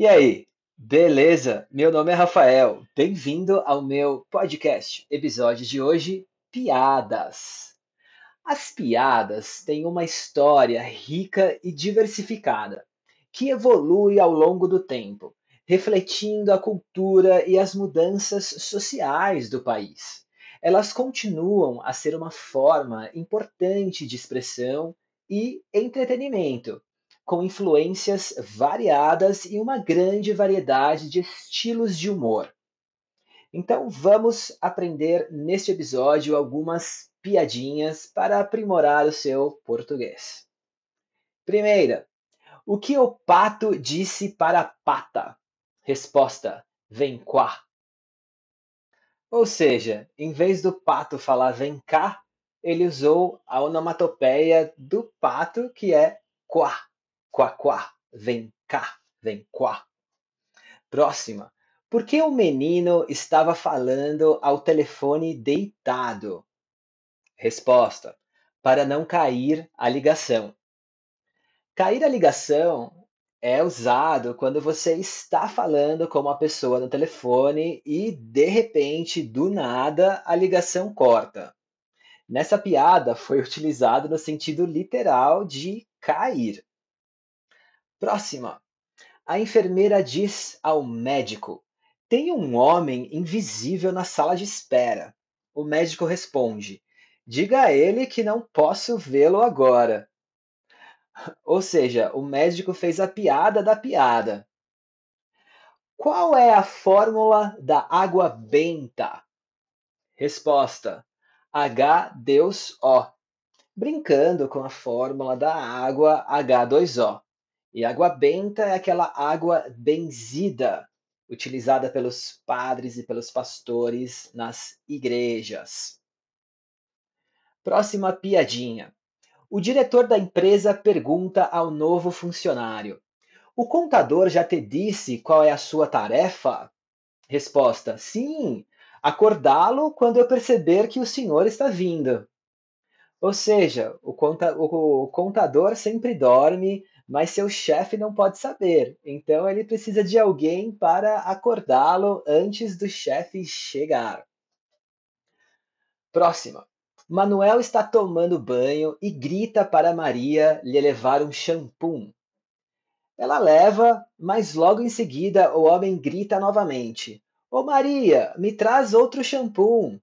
E aí, beleza? Meu nome é Rafael. Bem-vindo ao meu podcast. Episódio de hoje: Piadas. As piadas têm uma história rica e diversificada, que evolui ao longo do tempo, refletindo a cultura e as mudanças sociais do país. Elas continuam a ser uma forma importante de expressão e entretenimento com influências variadas e uma grande variedade de estilos de humor. Então vamos aprender neste episódio algumas piadinhas para aprimorar o seu português. Primeira, o que o pato disse para a pata? Resposta: vem cá. Ou seja, em vez do pato falar vem cá, ele usou a onomatopeia do pato, que é quá. Quá, quá, vem cá, vem quá. Próxima. Por que o menino estava falando ao telefone deitado? Resposta: para não cair a ligação. Cair a ligação é usado quando você está falando com uma pessoa no telefone e de repente, do nada, a ligação corta. Nessa piada foi utilizado no sentido literal de cair. Próxima. A enfermeira diz ao médico: Tem um homem invisível na sala de espera. O médico responde: Diga a ele que não posso vê-lo agora. Ou seja, o médico fez a piada da piada. Qual é a fórmula da água benta? Resposta: H Deus O. Brincando com a fórmula da água H2O. E água benta é aquela água benzida, utilizada pelos padres e pelos pastores nas igrejas. Próxima piadinha. O diretor da empresa pergunta ao novo funcionário: O contador já te disse qual é a sua tarefa? Resposta: Sim, acordá-lo quando eu perceber que o senhor está vindo. Ou seja, o, conta, o, o contador sempre dorme mas seu chefe não pode saber. Então ele precisa de alguém para acordá-lo antes do chefe chegar. Próxima. Manuel está tomando banho e grita para Maria lhe levar um shampoo. Ela leva, mas logo em seguida o homem grita novamente: Ô oh, Maria, me traz outro shampoo.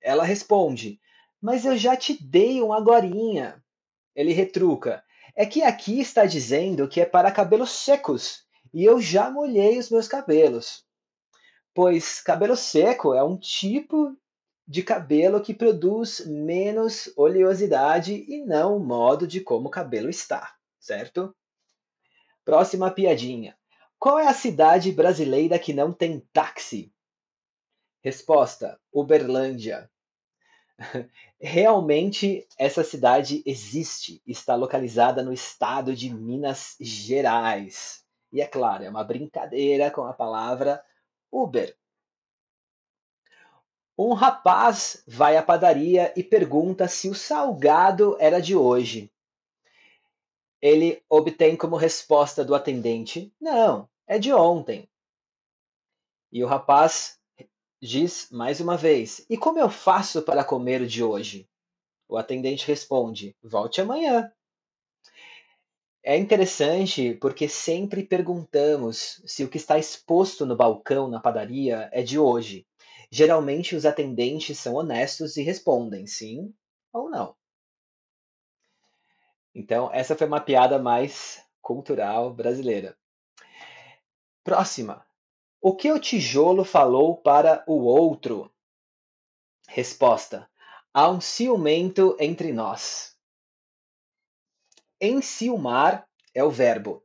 Ela responde: Mas eu já te dei um agorinha. Ele retruca: é que aqui está dizendo que é para cabelos secos e eu já molhei os meus cabelos. Pois cabelo seco é um tipo de cabelo que produz menos oleosidade e não o modo de como o cabelo está, certo? Próxima piadinha. Qual é a cidade brasileira que não tem táxi? Resposta: Uberlândia. Realmente, essa cidade existe, está localizada no estado de Minas Gerais. E é claro, é uma brincadeira com a palavra Uber. Um rapaz vai à padaria e pergunta se o salgado era de hoje. Ele obtém como resposta do atendente: Não, é de ontem. E o rapaz diz mais uma vez: E como eu faço para comer o de hoje? O atendente responde: Volte amanhã. É interessante porque sempre perguntamos se o que está exposto no balcão na padaria é de hoje. Geralmente os atendentes são honestos e respondem sim ou não. Então, essa foi uma piada mais cultural brasileira. Próxima. O que o tijolo falou para o outro? Resposta: Há um ciumento entre nós. Enciumar é o verbo.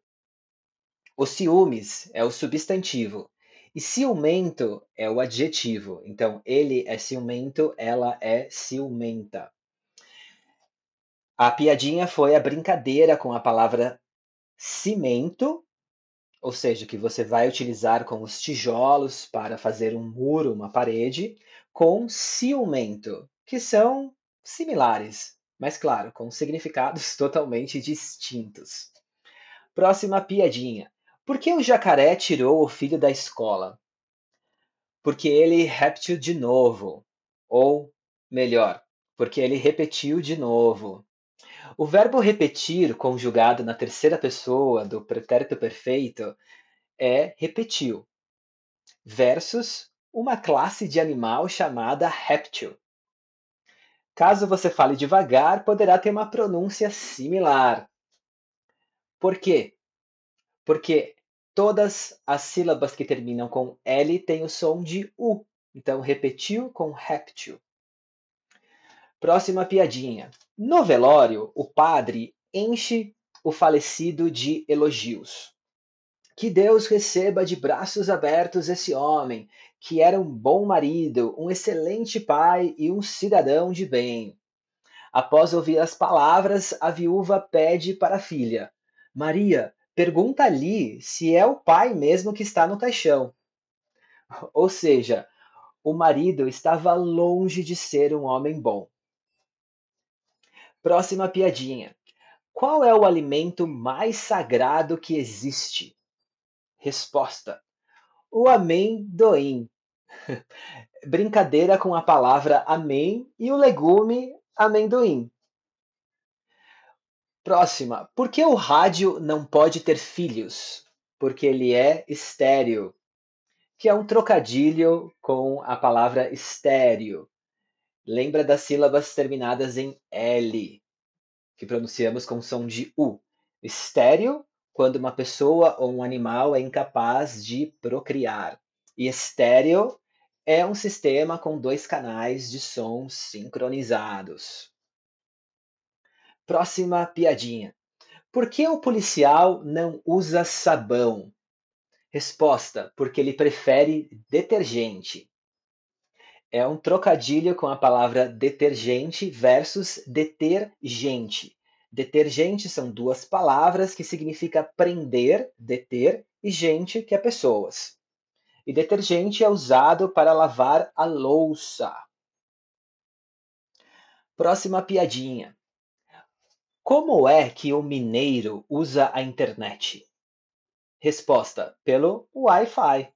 O ciúmes é o substantivo. E ciumento é o adjetivo. Então, ele é ciumento, ela é ciumenta. A piadinha foi a brincadeira com a palavra cimento ou seja, que você vai utilizar com os tijolos para fazer um muro, uma parede, com ciumento, que são similares, mas claro, com significados totalmente distintos. Próxima piadinha. Por que o jacaré tirou o filho da escola? Porque ele repetiu de novo. Ou, melhor, porque ele repetiu de novo. O verbo repetir, conjugado na terceira pessoa do pretérito perfeito, é repetiu, versus uma classe de animal chamada réptil. Caso você fale devagar, poderá ter uma pronúncia similar. Por quê? Porque todas as sílabas que terminam com L têm o som de U. Então, repetiu com réptil. Próxima piadinha. No velório, o padre enche o falecido de elogios. Que Deus receba de braços abertos esse homem, que era um bom marido, um excelente pai e um cidadão de bem. Após ouvir as palavras, a viúva pede para a filha: Maria, pergunta ali se é o pai mesmo que está no caixão. Ou seja, o marido estava longe de ser um homem bom. Próxima piadinha. Qual é o alimento mais sagrado que existe? Resposta: o amendoim. Brincadeira com a palavra amém e o legume amendoim. Próxima. Por que o rádio não pode ter filhos? Porque ele é estéreo, que é um trocadilho com a palavra estéreo. Lembra das sílabas terminadas em L, que pronunciamos com som de U. Estéreo quando uma pessoa ou um animal é incapaz de procriar. E estéreo é um sistema com dois canais de som sincronizados. Próxima piadinha. Por que o policial não usa sabão? Resposta: porque ele prefere detergente. É um trocadilho com a palavra detergente versus detergente. Detergente são duas palavras que significa prender, deter, e gente, que é pessoas. E detergente é usado para lavar a louça. Próxima piadinha. Como é que o mineiro usa a internet? Resposta: pelo Wi-Fi,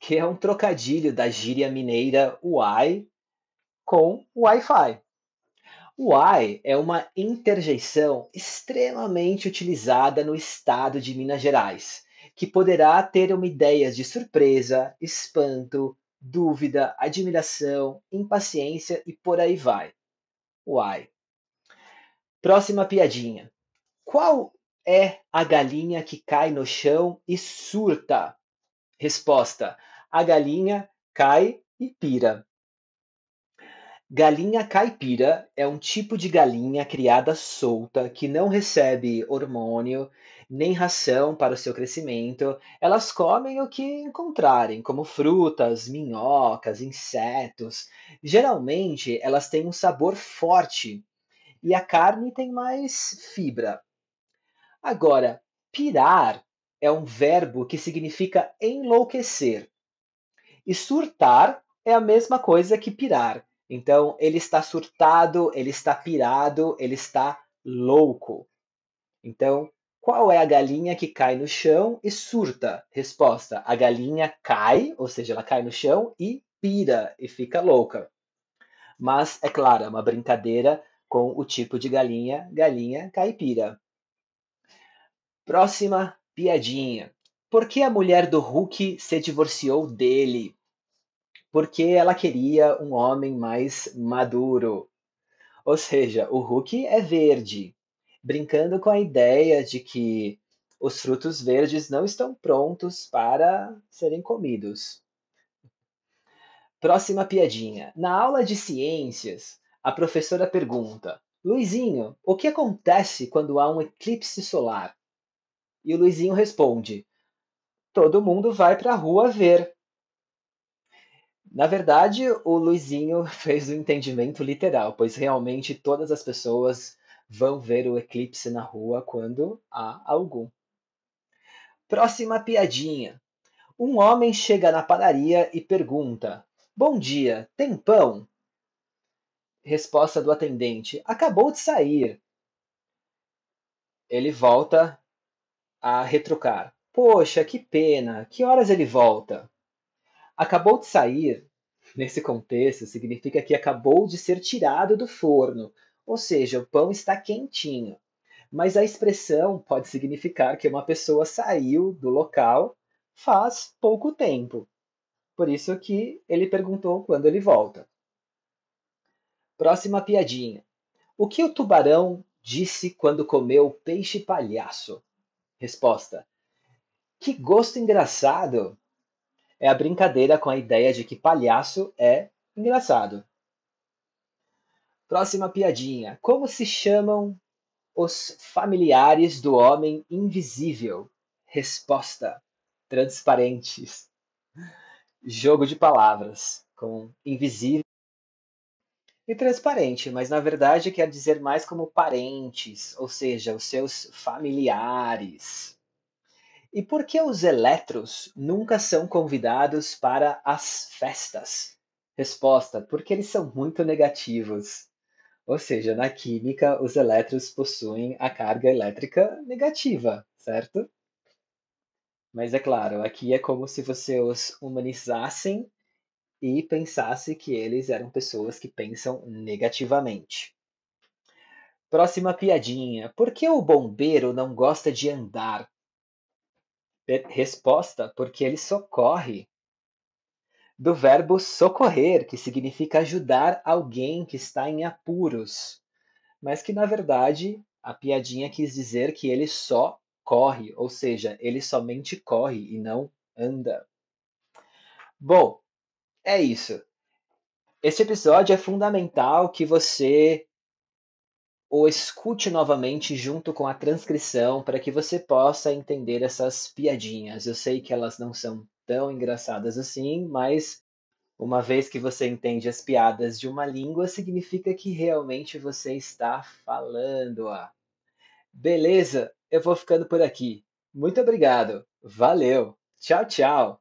que é um trocadilho da gíria mineira Wi com Wi-Fi. Why é uma interjeição extremamente utilizada no estado de Minas Gerais, que poderá ter uma ideia de surpresa, espanto, dúvida, admiração, impaciência e por aí vai. Why. Próxima piadinha. Qual é a galinha que cai no chão e surta? Resposta: a galinha cai e pira. Galinha caipira é um tipo de galinha criada solta que não recebe hormônio nem ração para o seu crescimento. Elas comem o que encontrarem, como frutas, minhocas, insetos. Geralmente, elas têm um sabor forte e a carne tem mais fibra. Agora, pirar é um verbo que significa enlouquecer. E surtar é a mesma coisa que pirar então, ele está surtado, ele está pirado, ele está louco. Então, qual é a galinha que cai no chão e surta? Resposta: a galinha cai, ou seja, ela cai no chão e pira e fica louca. Mas, é claro, é uma brincadeira com o tipo de galinha, galinha caipira. Próxima piadinha. Por que a mulher do Hulk se divorciou dele? porque ela queria um homem mais maduro. Ou seja, o Hulk é verde, brincando com a ideia de que os frutos verdes não estão prontos para serem comidos. Próxima piadinha. Na aula de ciências, a professora pergunta: Luizinho, o que acontece quando há um eclipse solar? E o Luizinho responde: Todo mundo vai para a rua ver. Na verdade, o Luizinho fez o entendimento literal, pois realmente todas as pessoas vão ver o eclipse na rua quando há algum. Próxima piadinha. Um homem chega na padaria e pergunta: Bom dia, tem pão? Resposta do atendente: Acabou de sair. Ele volta a retrucar: Poxa, que pena, que horas ele volta? Acabou de sair, nesse contexto, significa que acabou de ser tirado do forno, ou seja, o pão está quentinho. Mas a expressão pode significar que uma pessoa saiu do local faz pouco tempo. Por isso que ele perguntou quando ele volta. Próxima piadinha. O que o tubarão disse quando comeu peixe palhaço? Resposta: Que gosto engraçado! É a brincadeira com a ideia de que palhaço é engraçado. Próxima piadinha. Como se chamam os familiares do homem invisível? Resposta: transparentes. Jogo de palavras com invisível e transparente, mas na verdade quer dizer mais como parentes, ou seja, os seus familiares. E por que os elétrons nunca são convidados para as festas? Resposta: porque eles são muito negativos. Ou seja, na química, os elétrons possuem a carga elétrica negativa, certo? Mas é claro, aqui é como se você os humanizassem e pensasse que eles eram pessoas que pensam negativamente. Próxima piadinha. Por que o bombeiro não gosta de andar? Resposta: porque ele socorre. Do verbo socorrer, que significa ajudar alguém que está em apuros, mas que na verdade a piadinha quis dizer que ele só corre, ou seja, ele somente corre e não anda. Bom, é isso. Este episódio é fundamental que você o escute novamente junto com a transcrição para que você possa entender essas piadinhas. Eu sei que elas não são tão engraçadas assim, mas uma vez que você entende as piadas de uma língua, significa que realmente você está falando-a. Beleza? Eu vou ficando por aqui. Muito obrigado. Valeu. Tchau, tchau.